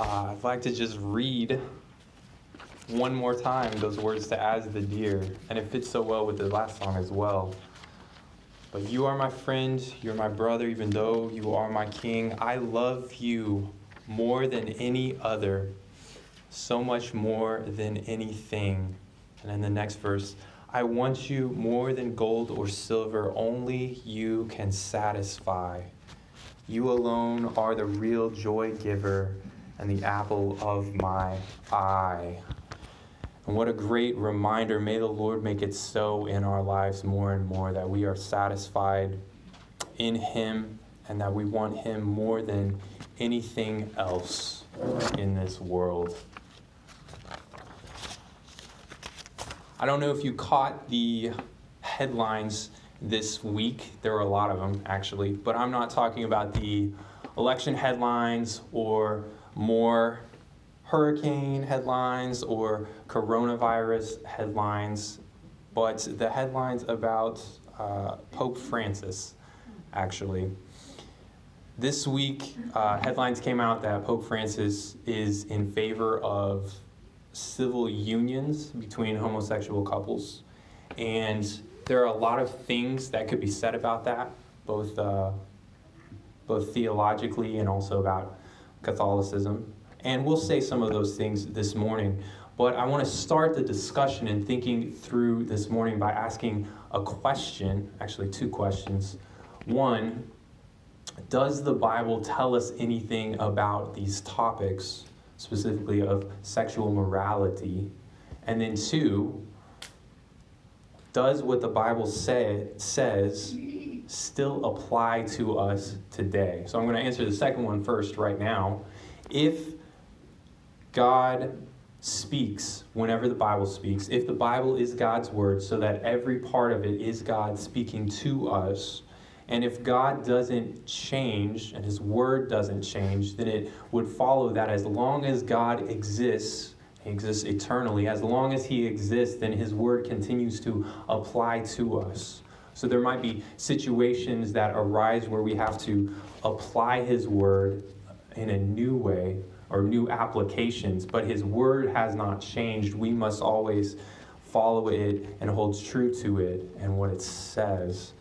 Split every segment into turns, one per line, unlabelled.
Uh, I'd like to just read one more time those words to As the Deer, and it fits so well with the last song as well. But you are my friend, you're my brother, even though you are my king. I love you more than any other, so much more than anything. And in the next verse, I want you more than gold or silver, only you can satisfy. You alone are the real joy giver and the apple of my eye. And what a great reminder. May the Lord make it so in our lives more and more that we are satisfied in Him and that we want Him more than anything else in this world. I don't know if you caught the headlines this week. There were a lot of them, actually, but I'm not talking about the election headlines or more hurricane headlines or coronavirus headlines, but the headlines about uh, Pope Francis, actually. This week, uh, headlines came out that Pope Francis is in favor of civil unions between homosexual couples. And there are a lot of things that could be said about that, both, uh, both theologically and also about Catholicism. And we'll say some of those things this morning. But I want to start the discussion and thinking through this morning by asking a question, actually, two questions. One, does the Bible tell us anything about these topics, specifically of sexual morality? And then two, does what the Bible say, says still apply to us today? So I'm going to answer the second one first right now. If God speaks whenever the Bible speaks, if the Bible is God's word, so that every part of it is God speaking to us, and if God doesn't change and his word doesn't change, then it would follow that as long as God exists, he exists eternally, as long as he exists, then his word continues to apply to us. So there might be situations that arise where we have to apply his word in a new way or new applications, but his word has not changed. We must always follow it and hold true to it and what it says.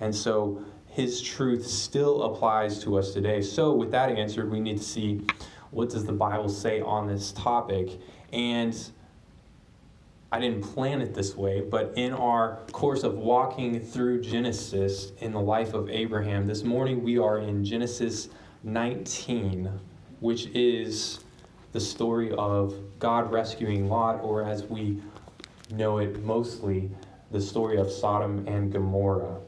And so his truth still applies to us today. So with that answered, we need to see what does the Bible say on this topic? And I didn't plan it this way, but in our course of walking through Genesis in the life of Abraham, this morning we are in Genesis 19 which is the story of God rescuing Lot, or as we know it mostly, the story of Sodom and Gomorrah.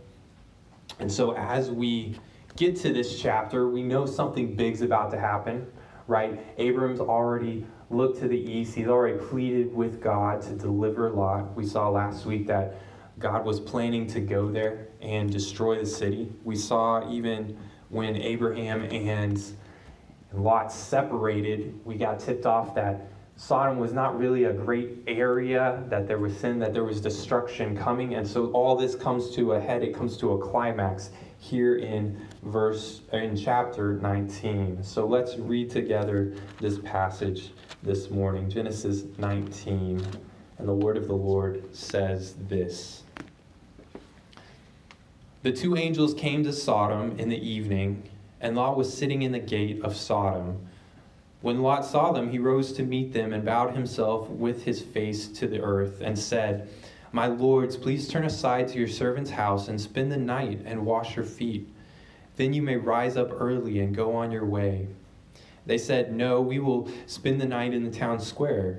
And so, as we get to this chapter, we know something big's about to happen, right? Abram's already looked to the east, he's already pleaded with God to deliver Lot. We saw last week that God was planning to go there and destroy the city. We saw even when Abraham and Lot separated, we got tipped off that Sodom was not really a great area, that there was sin, that there was destruction coming. And so all this comes to a head, it comes to a climax here in verse in chapter 19. So let's read together this passage this morning. Genesis 19. And the word of the Lord says this. The two angels came to Sodom in the evening and Lot was sitting in the gate of Sodom. When Lot saw them, he rose to meet them and bowed himself with his face to the earth and said, My lords, please turn aside to your servant's house and spend the night and wash your feet. Then you may rise up early and go on your way. They said, No, we will spend the night in the town square.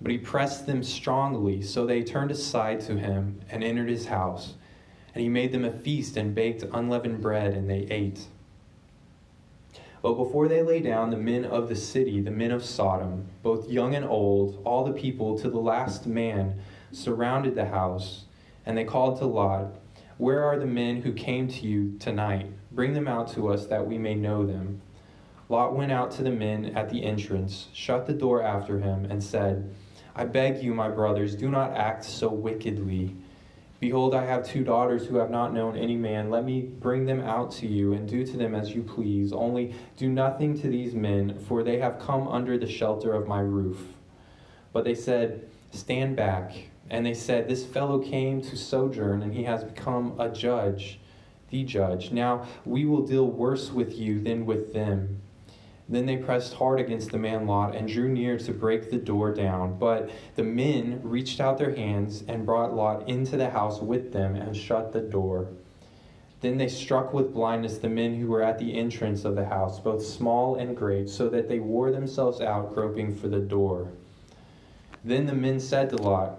But he pressed them strongly, so they turned aside to him and entered his house. And he made them a feast and baked unleavened bread, and they ate. But before they lay down, the men of the city, the men of Sodom, both young and old, all the people to the last man, surrounded the house, and they called to Lot, Where are the men who came to you tonight? Bring them out to us that we may know them. Lot went out to the men at the entrance, shut the door after him, and said, I beg you, my brothers, do not act so wickedly. Behold, I have two daughters who have not known any man. Let me bring them out to you, and do to them as you please. Only do nothing to these men, for they have come under the shelter of my roof. But they said, Stand back. And they said, This fellow came to sojourn, and he has become a judge, the judge. Now we will deal worse with you than with them. Then they pressed hard against the man Lot and drew near to break the door down. But the men reached out their hands and brought Lot into the house with them and shut the door. Then they struck with blindness the men who were at the entrance of the house, both small and great, so that they wore themselves out groping for the door. Then the men said to Lot,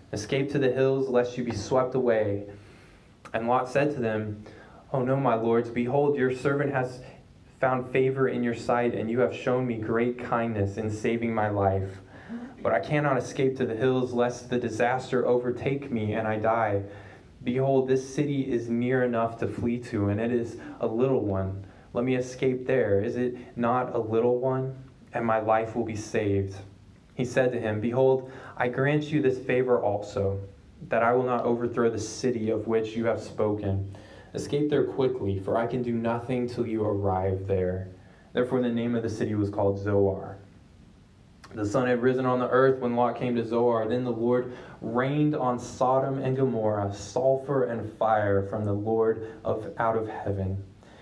Escape to the hills, lest you be swept away. And Lot said to them, Oh no, my lords, behold, your servant has found favor in your sight, and you have shown me great kindness in saving my life. But I cannot escape to the hills, lest the disaster overtake me and I die. Behold, this city is near enough to flee to, and it is a little one. Let me escape there. Is it not a little one? And my life will be saved. He said to him, Behold, I grant you this favor also, that I will not overthrow the city of which you have spoken. Escape there quickly, for I can do nothing till you arrive there. Therefore, the name of the city was called Zoar. The sun had risen on the earth when Lot came to Zoar. Then the Lord rained on Sodom and Gomorrah sulfur and fire from the Lord of out of heaven.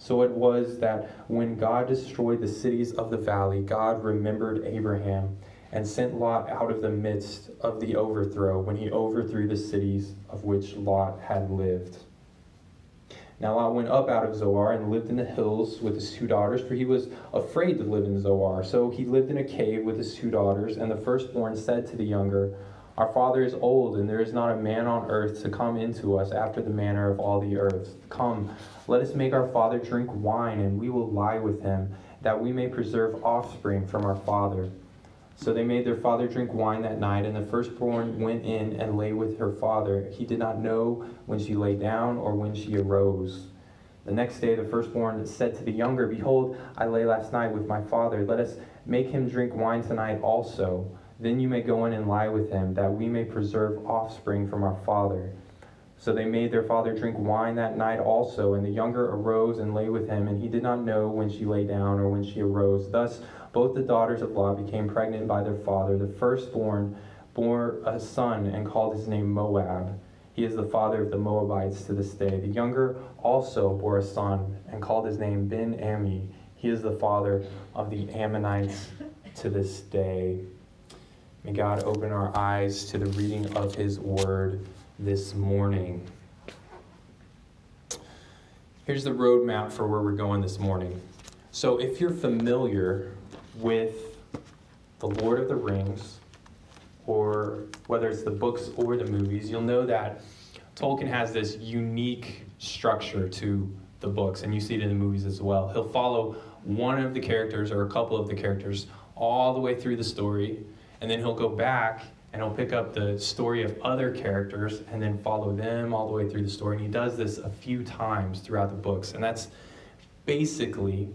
So it was that when God destroyed the cities of the valley, God remembered Abraham and sent Lot out of the midst of the overthrow when he overthrew the cities of which Lot had lived. Now Lot went up out of Zoar and lived in the hills with his two daughters, for he was afraid to live in Zoar. So he lived in a cave with his two daughters. And the firstborn said to the younger, Our father is old, and there is not a man on earth to come into us after the manner of all the earth. Come, let us make our father drink wine, and we will lie with him, that we may preserve offspring from our father. So they made their father drink wine that night, and the firstborn went in and lay with her father. He did not know when she lay down or when she arose. The next day the firstborn said to the younger, Behold, I lay last night with my father. Let us make him drink wine tonight also. Then you may go in and lie with him, that we may preserve offspring from our father. So they made their father drink wine that night also, and the younger arose and lay with him, and he did not know when she lay down or when she arose. Thus both the daughters of Lot became pregnant by their father. The firstborn bore a son and called his name Moab. He is the father of the Moabites to this day. The younger also bore a son and called his name Ben Ammi. He is the father of the Ammonites to this day. May God open our eyes to the reading of his word this morning. Here's the roadmap for where we're going this morning. So, if you're familiar with The Lord of the Rings, or whether it's the books or the movies, you'll know that Tolkien has this unique structure to the books, and you see it in the movies as well. He'll follow one of the characters or a couple of the characters all the way through the story, and then he'll go back and he'll pick up the story of other characters and then follow them all the way through the story. And he does this a few times throughout the books, and that's basically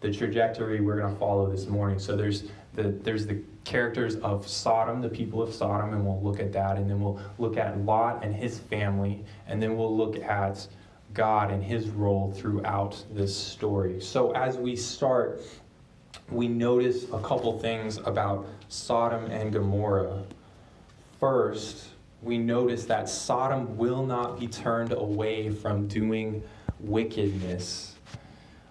the trajectory we're going to follow this morning. So there's the there's the characters of Sodom, the people of Sodom, and we'll look at that, and then we'll look at Lot and his family, and then we'll look at God and his role throughout this story. So as we start, we notice a couple things about Sodom and Gomorrah. First, we notice that Sodom will not be turned away from doing wickedness.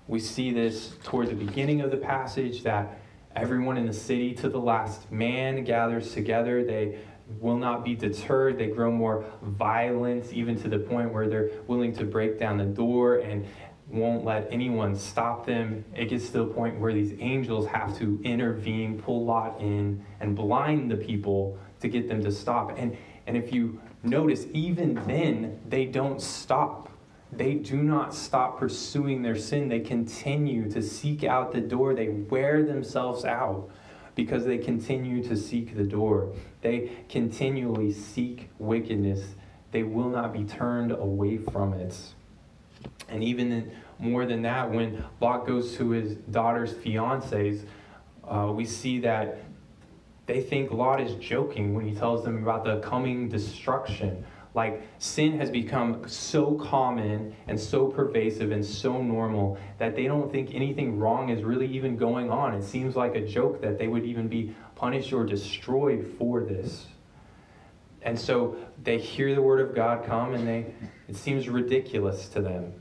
We see this toward the beginning of the passage that everyone in the city to the last man gathers together. They will not be deterred. They grow more violent, even to the point where they're willing to break down the door and won't let anyone stop them. It gets to the point where these angels have to intervene, pull Lot in, and blind the people to get them to stop. And, and if you notice, even then, they don't stop. They do not stop pursuing their sin. They continue to seek out the door. They wear themselves out because they continue to seek the door. They continually seek wickedness. They will not be turned away from it. And even more than that, when Lot goes to his daughter's fiancés, uh, we see that they think Lot is joking when he tells them about the coming destruction. Like, sin has become so common and so pervasive and so normal that they don't think anything wrong is really even going on. It seems like a joke that they would even be punished or destroyed for this. And so they hear the word of God come and they it seems ridiculous to them.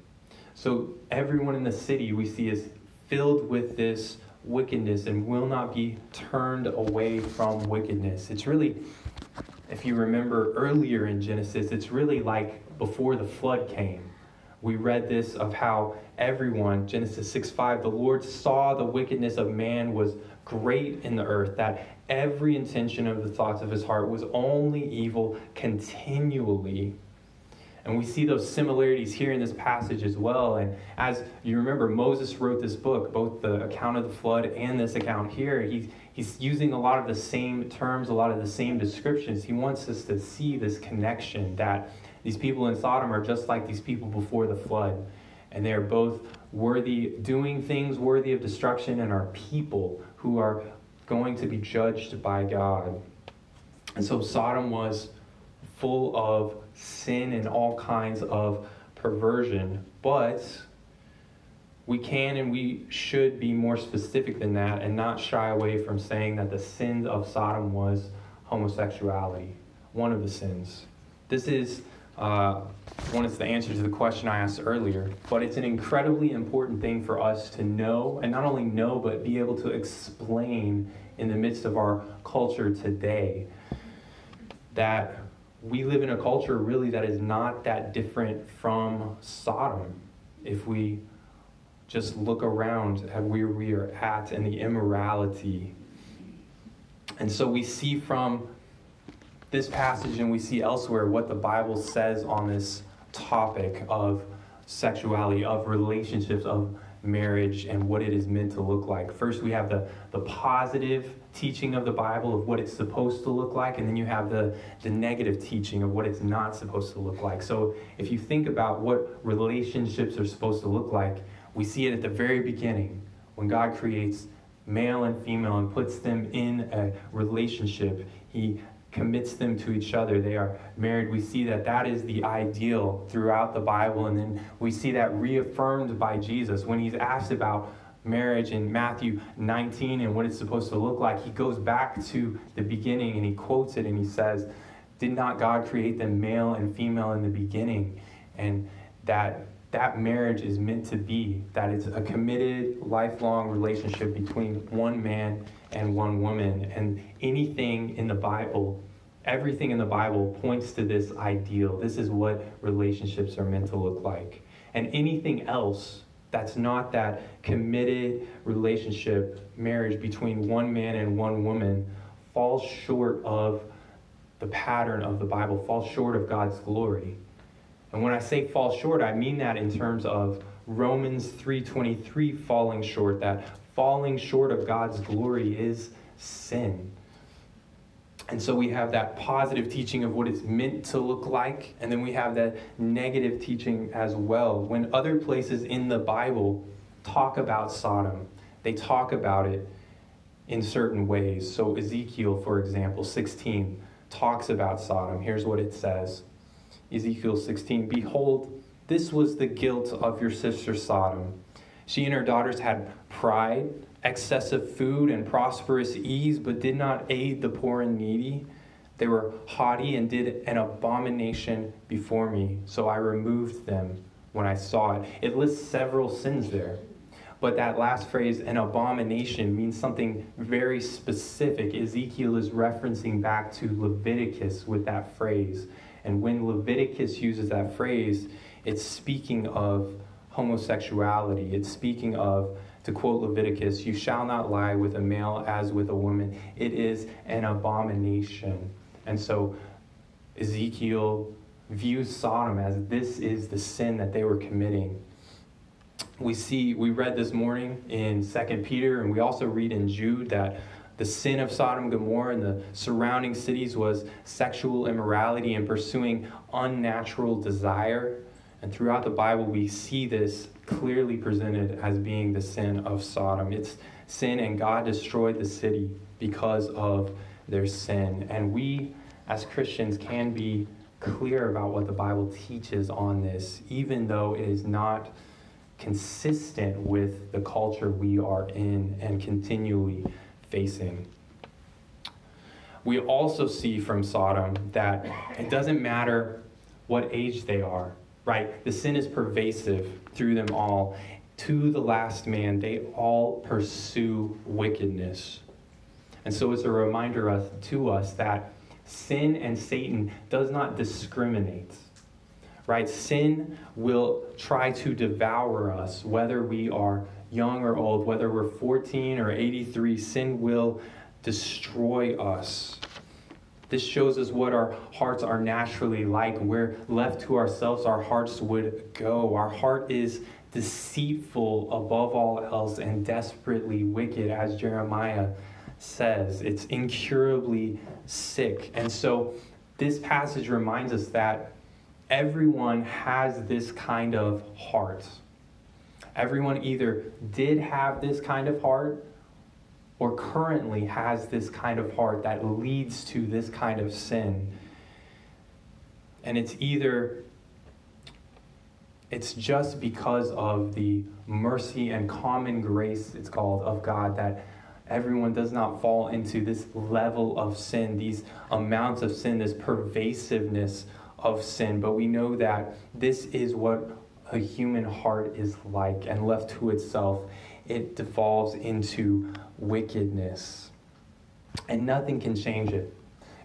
So everyone in the city we see is filled with this wickedness and will not be turned away from wickedness. It's really if you remember earlier in Genesis, it's really like before the flood came. We read this of how everyone, Genesis 6 5, the Lord saw the wickedness of man was great in the earth, that every intention of the thoughts of his heart was only evil continually. And we see those similarities here in this passage as well. And as you remember, Moses wrote this book, both the account of the flood and this account here. He's, he's using a lot of the same terms, a lot of the same descriptions. He wants us to see this connection that these people in Sodom are just like these people before the flood. And they are both worthy, doing things worthy of destruction, and are people who are going to be judged by God. And so Sodom was full of sin and all kinds of perversion, but we can and we should be more specific than that and not shy away from saying that the sin of Sodom was homosexuality, one of the sins. This is uh, one is the answer to the question I asked earlier, but it's an incredibly important thing for us to know, and not only know, but be able to explain in the midst of our culture today that we live in a culture really that is not that different from Sodom. If we just look around at where we are at and the immorality. And so we see from this passage and we see elsewhere what the Bible says on this topic of sexuality, of relationships, of marriage, and what it is meant to look like. First, we have the, the positive teaching of the Bible of what it's supposed to look like, and then you have the, the negative teaching of what it's not supposed to look like. So, if you think about what relationships are supposed to look like, we see it at the very beginning when God creates male and female and puts them in a relationship. He commits them to each other. They are married. We see that that is the ideal throughout the Bible. And then we see that reaffirmed by Jesus when he's asked about marriage in Matthew 19 and what it's supposed to look like. He goes back to the beginning and he quotes it and he says, Did not God create them male and female in the beginning? And that that marriage is meant to be, that it's a committed, lifelong relationship between one man and one woman. And anything in the Bible, everything in the Bible points to this ideal. This is what relationships are meant to look like. And anything else that's not that committed relationship, marriage between one man and one woman, falls short of the pattern of the Bible, falls short of God's glory. And when I say fall short, I mean that in terms of Romans 3:23 falling short, that falling short of God's glory is sin. And so we have that positive teaching of what it's meant to look like, and then we have that negative teaching as well. When other places in the Bible talk about Sodom, they talk about it in certain ways. So, Ezekiel, for example, 16 talks about Sodom. Here's what it says Ezekiel 16 Behold, this was the guilt of your sister Sodom. She and her daughters had pride excessive food and prosperous ease, but did not aid the poor and needy. They were haughty and did an abomination before me, so I removed them when I saw it. It lists several sins there. But that last phrase, an abomination, means something very specific. Ezekiel is referencing back to Leviticus with that phrase. And when Leviticus uses that phrase, it's speaking of homosexuality, it's speaking of to quote Leviticus, you shall not lie with a male as with a woman. It is an abomination. And so Ezekiel views Sodom as this is the sin that they were committing. We see, we read this morning in Second Peter, and we also read in Jude that the sin of Sodom and Gomorrah and the surrounding cities was sexual immorality and pursuing unnatural desire. And throughout the Bible, we see this clearly presented as being the sin of Sodom. It's sin, and God destroyed the city because of their sin. And we, as Christians, can be clear about what the Bible teaches on this, even though it is not consistent with the culture we are in and continually facing. We also see from Sodom that it doesn't matter what age they are right? The sin is pervasive through them all. To the last man, they all pursue wickedness. And so it's a reminder us, to us that sin and Satan does not discriminate. Right? Sin will try to devour us, whether we are young or old, whether we're 14 or 83, sin will destroy us. This shows us what our hearts are naturally like. Where left to ourselves, our hearts would go. Our heart is deceitful above all else and desperately wicked, as Jeremiah says. It's incurably sick. And so this passage reminds us that everyone has this kind of heart. Everyone either did have this kind of heart or currently has this kind of heart that leads to this kind of sin. And it's either it's just because of the mercy and common grace, it's called, of God that everyone does not fall into this level of sin, these amounts of sin, this pervasiveness of sin. But we know that this is what a human heart is like, and left to itself, it devolves into wickedness. And nothing can change it.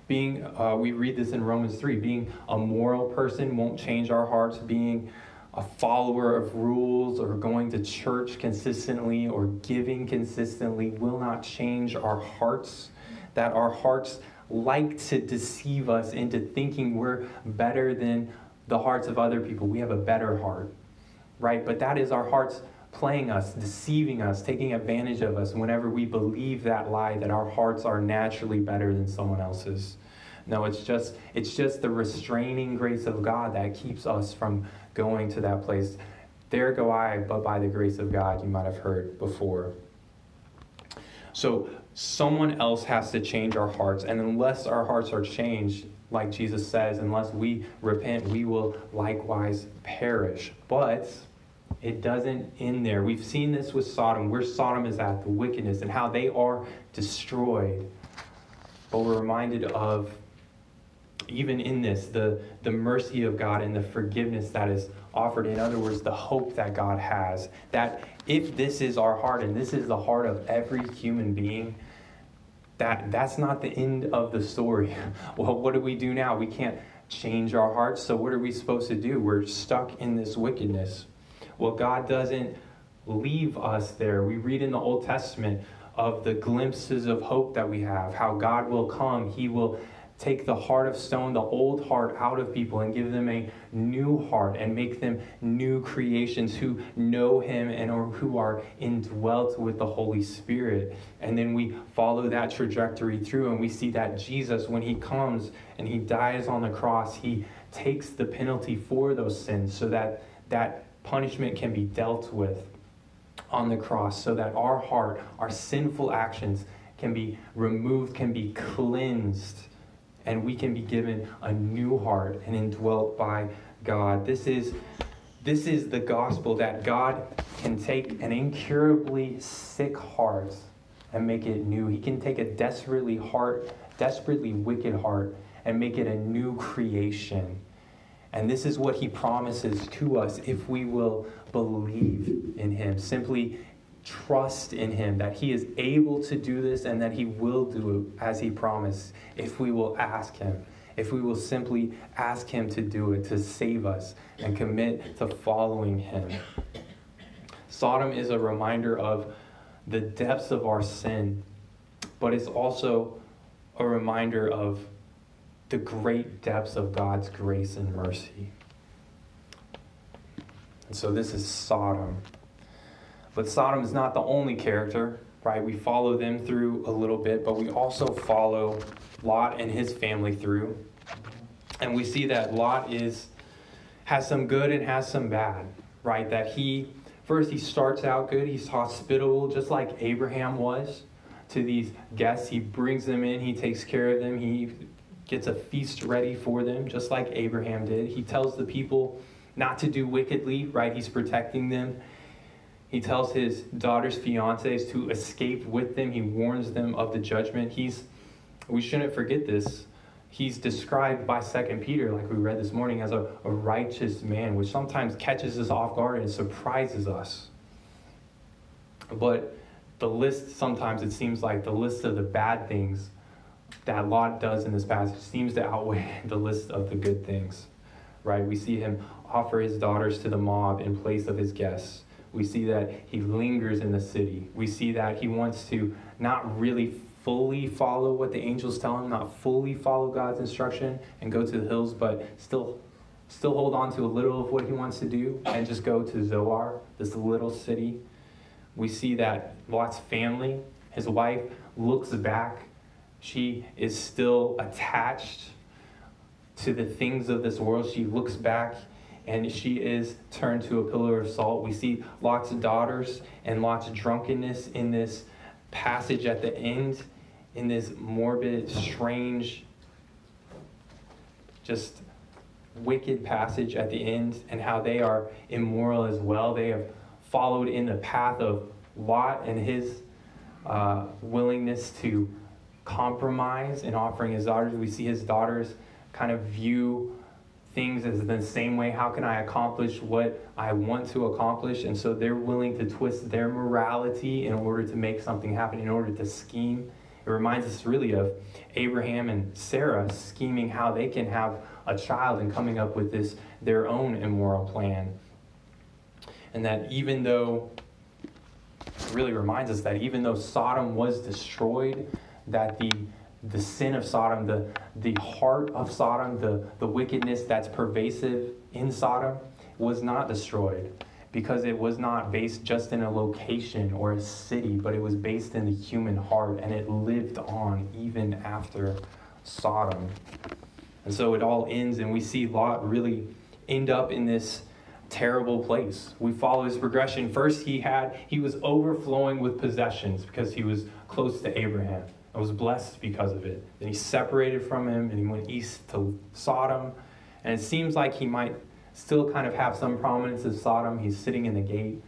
Being, uh, we read this in Romans 3, being a moral person won't change our hearts. Being a follower of rules or going to church consistently or giving consistently will not change our hearts. That our hearts like to deceive us into thinking we're better than the hearts of other people. We have a better heart, right? But that is our heart's playing us, deceiving us, taking advantage of us whenever we believe that lie that our hearts are naturally better than someone else's. No, it's just it's just the restraining grace of God that keeps us from going to that place. There go I, but by the grace of God, you might have heard before. So someone else has to change our hearts, and unless our hearts are changed, like Jesus says, unless we repent, we will likewise perish. But it doesn't end there. We've seen this with Sodom, where Sodom is at, the wickedness, and how they are destroyed. But we're reminded of, even in this, the, the mercy of God and the forgiveness that is offered. In other words, the hope that God has. That if this is our heart, and this is the heart of every human being, that that's not the end of the story. well, what do we do now? We can't change our hearts, so what are we supposed to do? We're stuck in this wickedness. Well, God doesn't leave us there. We read in the Old Testament of the glimpses of hope that we have, how God will come, He will take the heart of stone, the old heart out of people, and give them a new heart and make them new creations who know Him and or who are indwelt with the Holy Spirit. And then we follow that trajectory through, and we see that Jesus, when He comes and He dies on the cross, He takes the penalty for those sins so that that punishment can be dealt with on the cross, so that our heart, our sinful actions, can be removed, can be cleansed and we can be given a new heart and indwelt by God. This is this is the gospel that God can take an incurably sick heart and make it new. He can take a desperately heart, desperately wicked heart and make it a new creation. And this is what he promises to us if we will believe in him. Simply trust in Him that He is able to do this and that He will do it as He promised if we will ask Him. If we will simply ask Him to do it, to save us, and commit to following Him. Sodom is a reminder of the depths of our sin, but it's also a reminder of the great depths of God's grace and mercy. And so this is Sodom. But Sodom is not the only character, right? We follow them through a little bit, but we also follow Lot and his family through. And we see that Lot is has some good and has some bad, right? That he first he starts out good, he's hospitable just like Abraham was to these guests. He brings them in, he takes care of them, he gets a feast ready for them just like Abraham did. He tells the people not to do wickedly, right? He's protecting them. He tells his daughter's fiancés to escape with them. He warns them of the judgment. He's, we shouldn't forget this. He's described by Second Peter, like we read this morning, as a, a righteous man, which sometimes catches us off guard and surprises us. But the list, sometimes it seems like the list of the bad things that Lot does in this passage seems to outweigh the list of the good things, right? We see him offer his daughters to the mob in place of his guests. We see that he lingers in the city. We see that he wants to not really fully follow what the angels tell him, not fully follow God's instruction and go to the hills, but still still hold on to a little of what he wants to do and just go to Zoar, this little city. We see that Lot's family, his wife, looks back. She is still attached to the things of this world. She looks back and she is turned to a pillar of salt. We see lots of daughters and lots of drunkenness in this passage at the end, in this morbid, strange, just wicked passage at the end, and how they are immoral as well. They have followed in the path of Lot and his uh, willingness to compromise in offering his daughters. We see his daughters kind of view things as the same way. How can I accomplish what I want to accomplish? And so they're willing to twist their morality in order to make something happen, in order to scheme. It reminds us really of Abraham and Sarah scheming how they can have a child and coming up with this their own immoral plan. And that even though it really reminds us that even though Sodom was destroyed, that the the sin of Sodom, the, the heart of Sodom, the, the wickedness that's pervasive in Sodom was not destroyed because it was not based just in a location or a city, but it was based in the human heart and it lived on even after Sodom. And so it all ends, and we see Lot really end up in this terrible place. We follow his progression. First, he had he was overflowing with possessions because he was close to Abraham. I was blessed because of it. Then he separated from him and he went east to Sodom. And it seems like he might still kind of have some prominence in Sodom. He's sitting in the gate.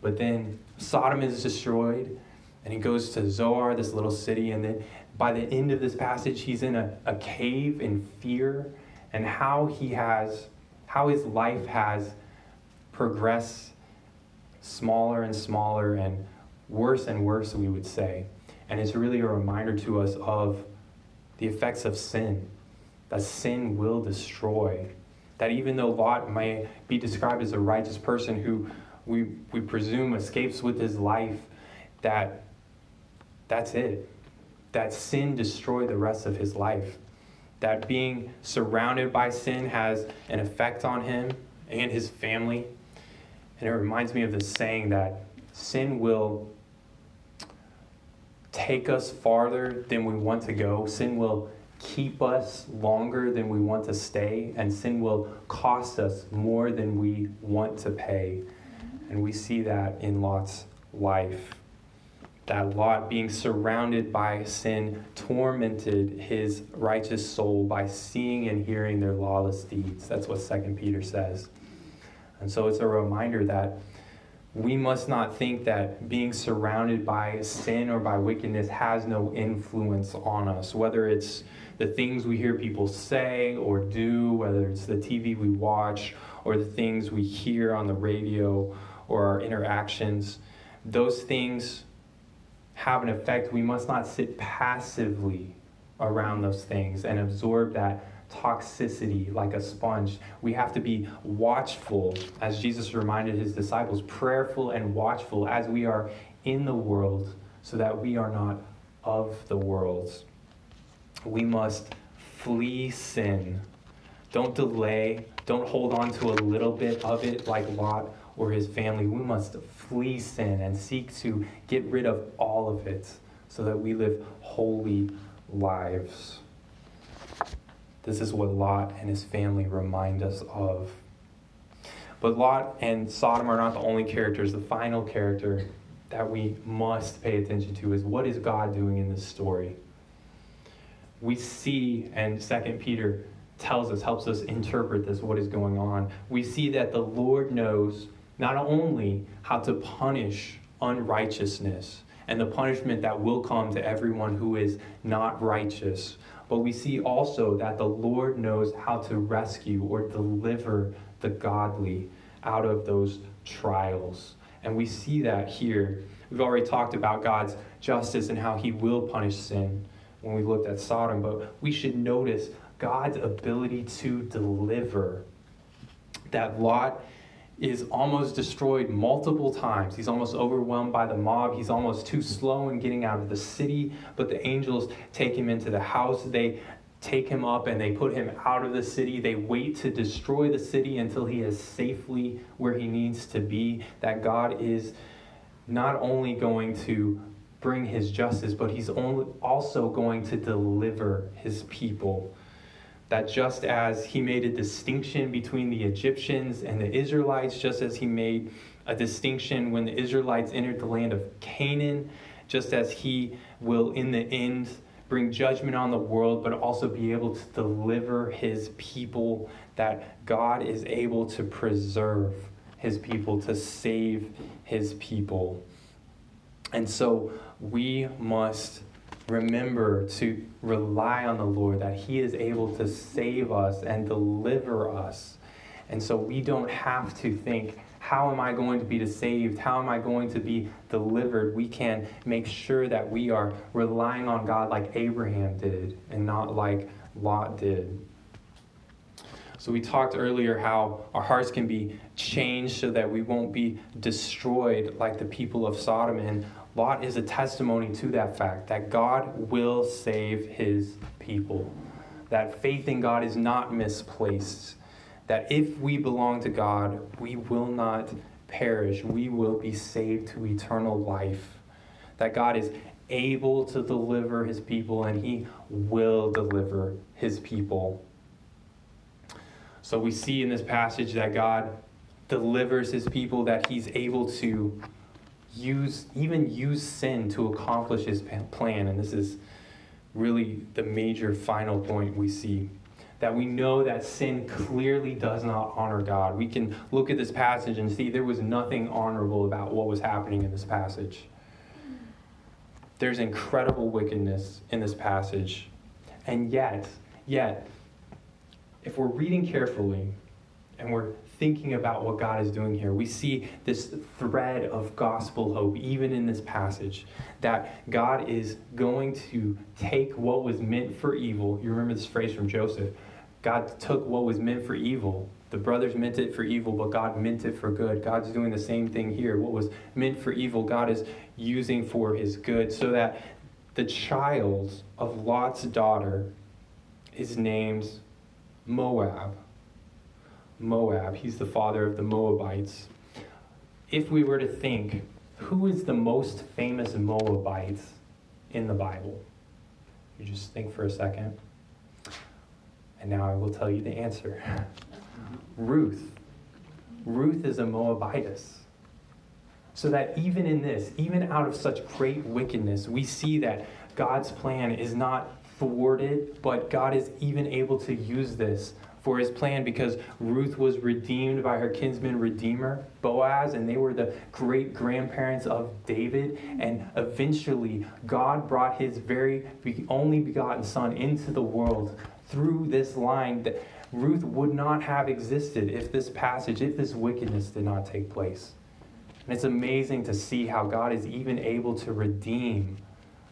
But then Sodom is destroyed and he goes to Zoar, this little city. And then by the end of this passage, he's in a, a cave in fear and how he has, how his life has progressed smaller and smaller and worse and worse, we would say. And it's really a reminder to us of the effects of sin, that sin will destroy. That even though Lot may be described as a righteous person who we, we presume escapes with his life, that that's it. That sin destroyed the rest of his life. that being surrounded by sin has an effect on him and his family. And it reminds me of the saying that sin will take us farther than we want to go. Sin will keep us longer than we want to stay, and sin will cost us more than we want to pay. And we see that in Lot's life. That Lot, being surrounded by sin, tormented his righteous soul by seeing and hearing their lawless deeds. That's what 2 Peter says. And so it's a reminder that we must not think that being surrounded by sin or by wickedness has no influence on us, whether it's the things we hear people say or do, whether it's the TV we watch or the things we hear on the radio or our interactions. Those things have an effect. We must not sit passively around those things and absorb that toxicity like a sponge. We have to be watchful, as Jesus reminded his disciples, prayerful and watchful as we are in the world, so that we are not of the world. We must flee sin. Don't delay. Don't hold on to a little bit of it like Lot or his family. We must flee sin and seek to get rid of all of it so that we live holy lives. This is what Lot and his family remind us of. But Lot and Sodom are not the only characters. The final character that we must pay attention to is what is God doing in this story? We see, and Second Peter tells us, helps us interpret this, what is going on. We see that the Lord knows not only how to punish unrighteousness and the punishment that will come to everyone who is not righteous, but we see also that the Lord knows how to rescue or deliver the godly out of those trials. And we see that here. We've already talked about God's justice and how he will punish sin when we looked at Sodom, but we should notice God's ability to deliver. That Lot is almost destroyed multiple times. He's almost overwhelmed by the mob. He's almost too slow in getting out of the city, but the angels take him into the house. They take him up and they put him out of the city. They wait to destroy the city until he is safely where he needs to be. That God is not only going to bring his justice, but he's also going to deliver his people that just as he made a distinction between the Egyptians and the Israelites, just as he made a distinction when the Israelites entered the land of Canaan, just as he will in the end bring judgment on the world, but also be able to deliver his people, that God is able to preserve his people, to save his people. And so we must remember to rely on the Lord, that He is able to save us and deliver us. And so we don't have to think, how am I going to be saved? How am I going to be delivered? We can make sure that we are relying on God like Abraham did and not like Lot did. So, we talked earlier how our hearts can be changed so that we won't be destroyed like the people of Sodom. And Lot is a testimony to that fact that God will save his people, that faith in God is not misplaced, that if we belong to God, we will not perish, we will be saved to eternal life, that God is able to deliver his people and he will deliver his people. So we see in this passage that God delivers his people, that he's able to use even use sin to accomplish his plan and this is really the major final point we see that we know that sin clearly does not honor God. We can look at this passage and see there was nothing honorable about what was happening in this passage. There's incredible wickedness in this passage. And yet, yet, if we're reading carefully and we're thinking about what God is doing here, we see this thread of gospel hope, even in this passage, that God is going to take what was meant for evil. You remember this phrase from Joseph God took what was meant for evil. The brothers meant it for evil, but God meant it for good. God's doing the same thing here. What was meant for evil, God is using for his good, so that the child of Lot's daughter is named Moab. Moab, he's the father of the Moabites. If we were to think, who is the most famous Moabite in the Bible? You just think for a second. And now I will tell you the answer Ruth. Ruth is a Moabitess. So that even in this, even out of such great wickedness, we see that God's plan is not thwarted, but God is even able to use this for his plan because Ruth was redeemed by her kinsman redeemer, Boaz, and they were the great grandparents of David. And eventually, God brought his very only begotten son into the world through this line that Ruth would not have existed if this passage, if this wickedness did not take place. And it's amazing to see how God is even able to redeem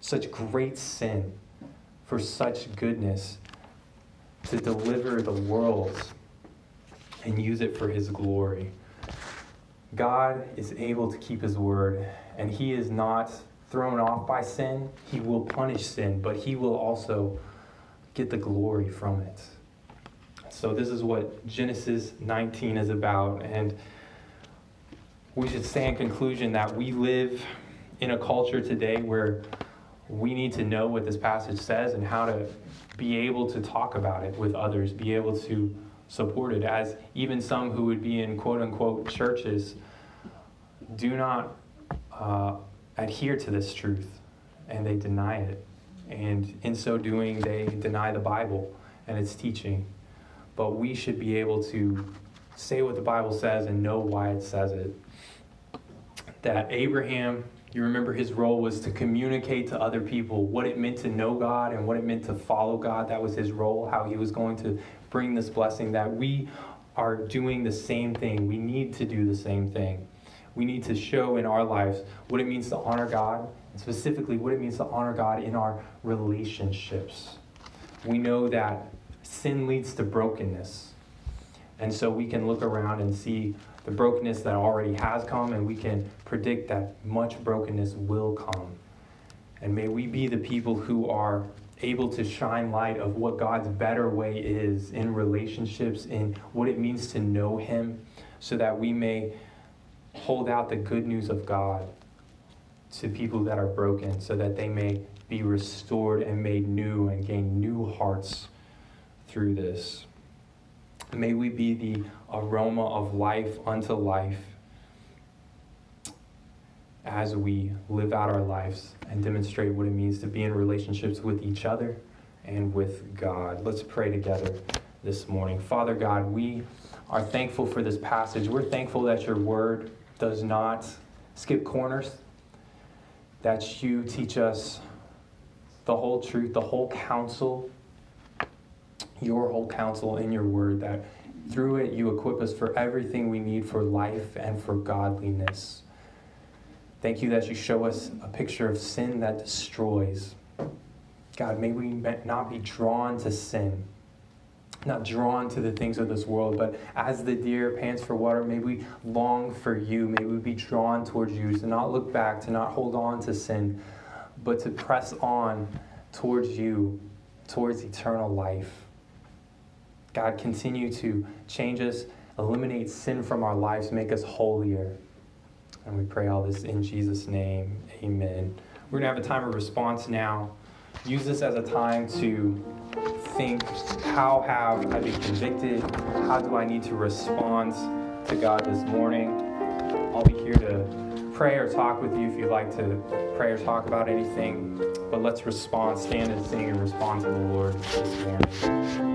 such great sin for such goodness to deliver the world and use it for his glory. God is able to keep his word, and he is not thrown off by sin. He will punish sin, but he will also get the glory from it. So, this is what Genesis 19 is about. And we should say in conclusion that we live in a culture today where we need to know what this passage says and how to be able to talk about it with others, be able to support it, as even some who would be in quote unquote churches do not uh, adhere to this truth and they deny it. And in so doing, they deny the Bible and its teaching. But we should be able to say what the Bible says and know why it says it. That Abraham, you remember his role was to communicate to other people what it meant to know God and what it meant to follow God. That was his role, how he was going to bring this blessing. That we are doing the same thing. We need to do the same thing. We need to show in our lives what it means to honor God and specifically what it means to honor God in our relationships. We know that sin leads to brokenness. And so we can look around and see the brokenness that already has come, and we can predict that much brokenness will come. And may we be the people who are able to shine light of what God's better way is in relationships, in what it means to know Him, so that we may hold out the good news of God to people that are broken so that they may be restored and made new and gain new hearts through this. May we be the aroma of life unto life as we live out our lives and demonstrate what it means to be in relationships with each other and with God. Let's pray together this morning. Father God, we are thankful for this passage. We're thankful that your word does not skip corners, that you teach us the whole truth, the whole counsel, your whole counsel in your word, that through it you equip us for everything we need for life and for godliness. Thank you that you show us a picture of sin that destroys. God, may we not be drawn to sin not drawn to the things of this world, but as the deer pants for water, may we long for you. May we be drawn towards you, to not look back, to not hold on to sin, but to press on towards you, towards eternal life. God, continue to change us, eliminate sin from our lives, make us holier. And we pray all this in Jesus' name. Amen. We're going to have a time of response now. Use this as a time to think, how have I been convicted? How do I need to respond to God this morning? I'll be here to pray or talk with you if you'd like to pray or talk about anything. But let's respond, stand and sing and respond to the Lord this morning.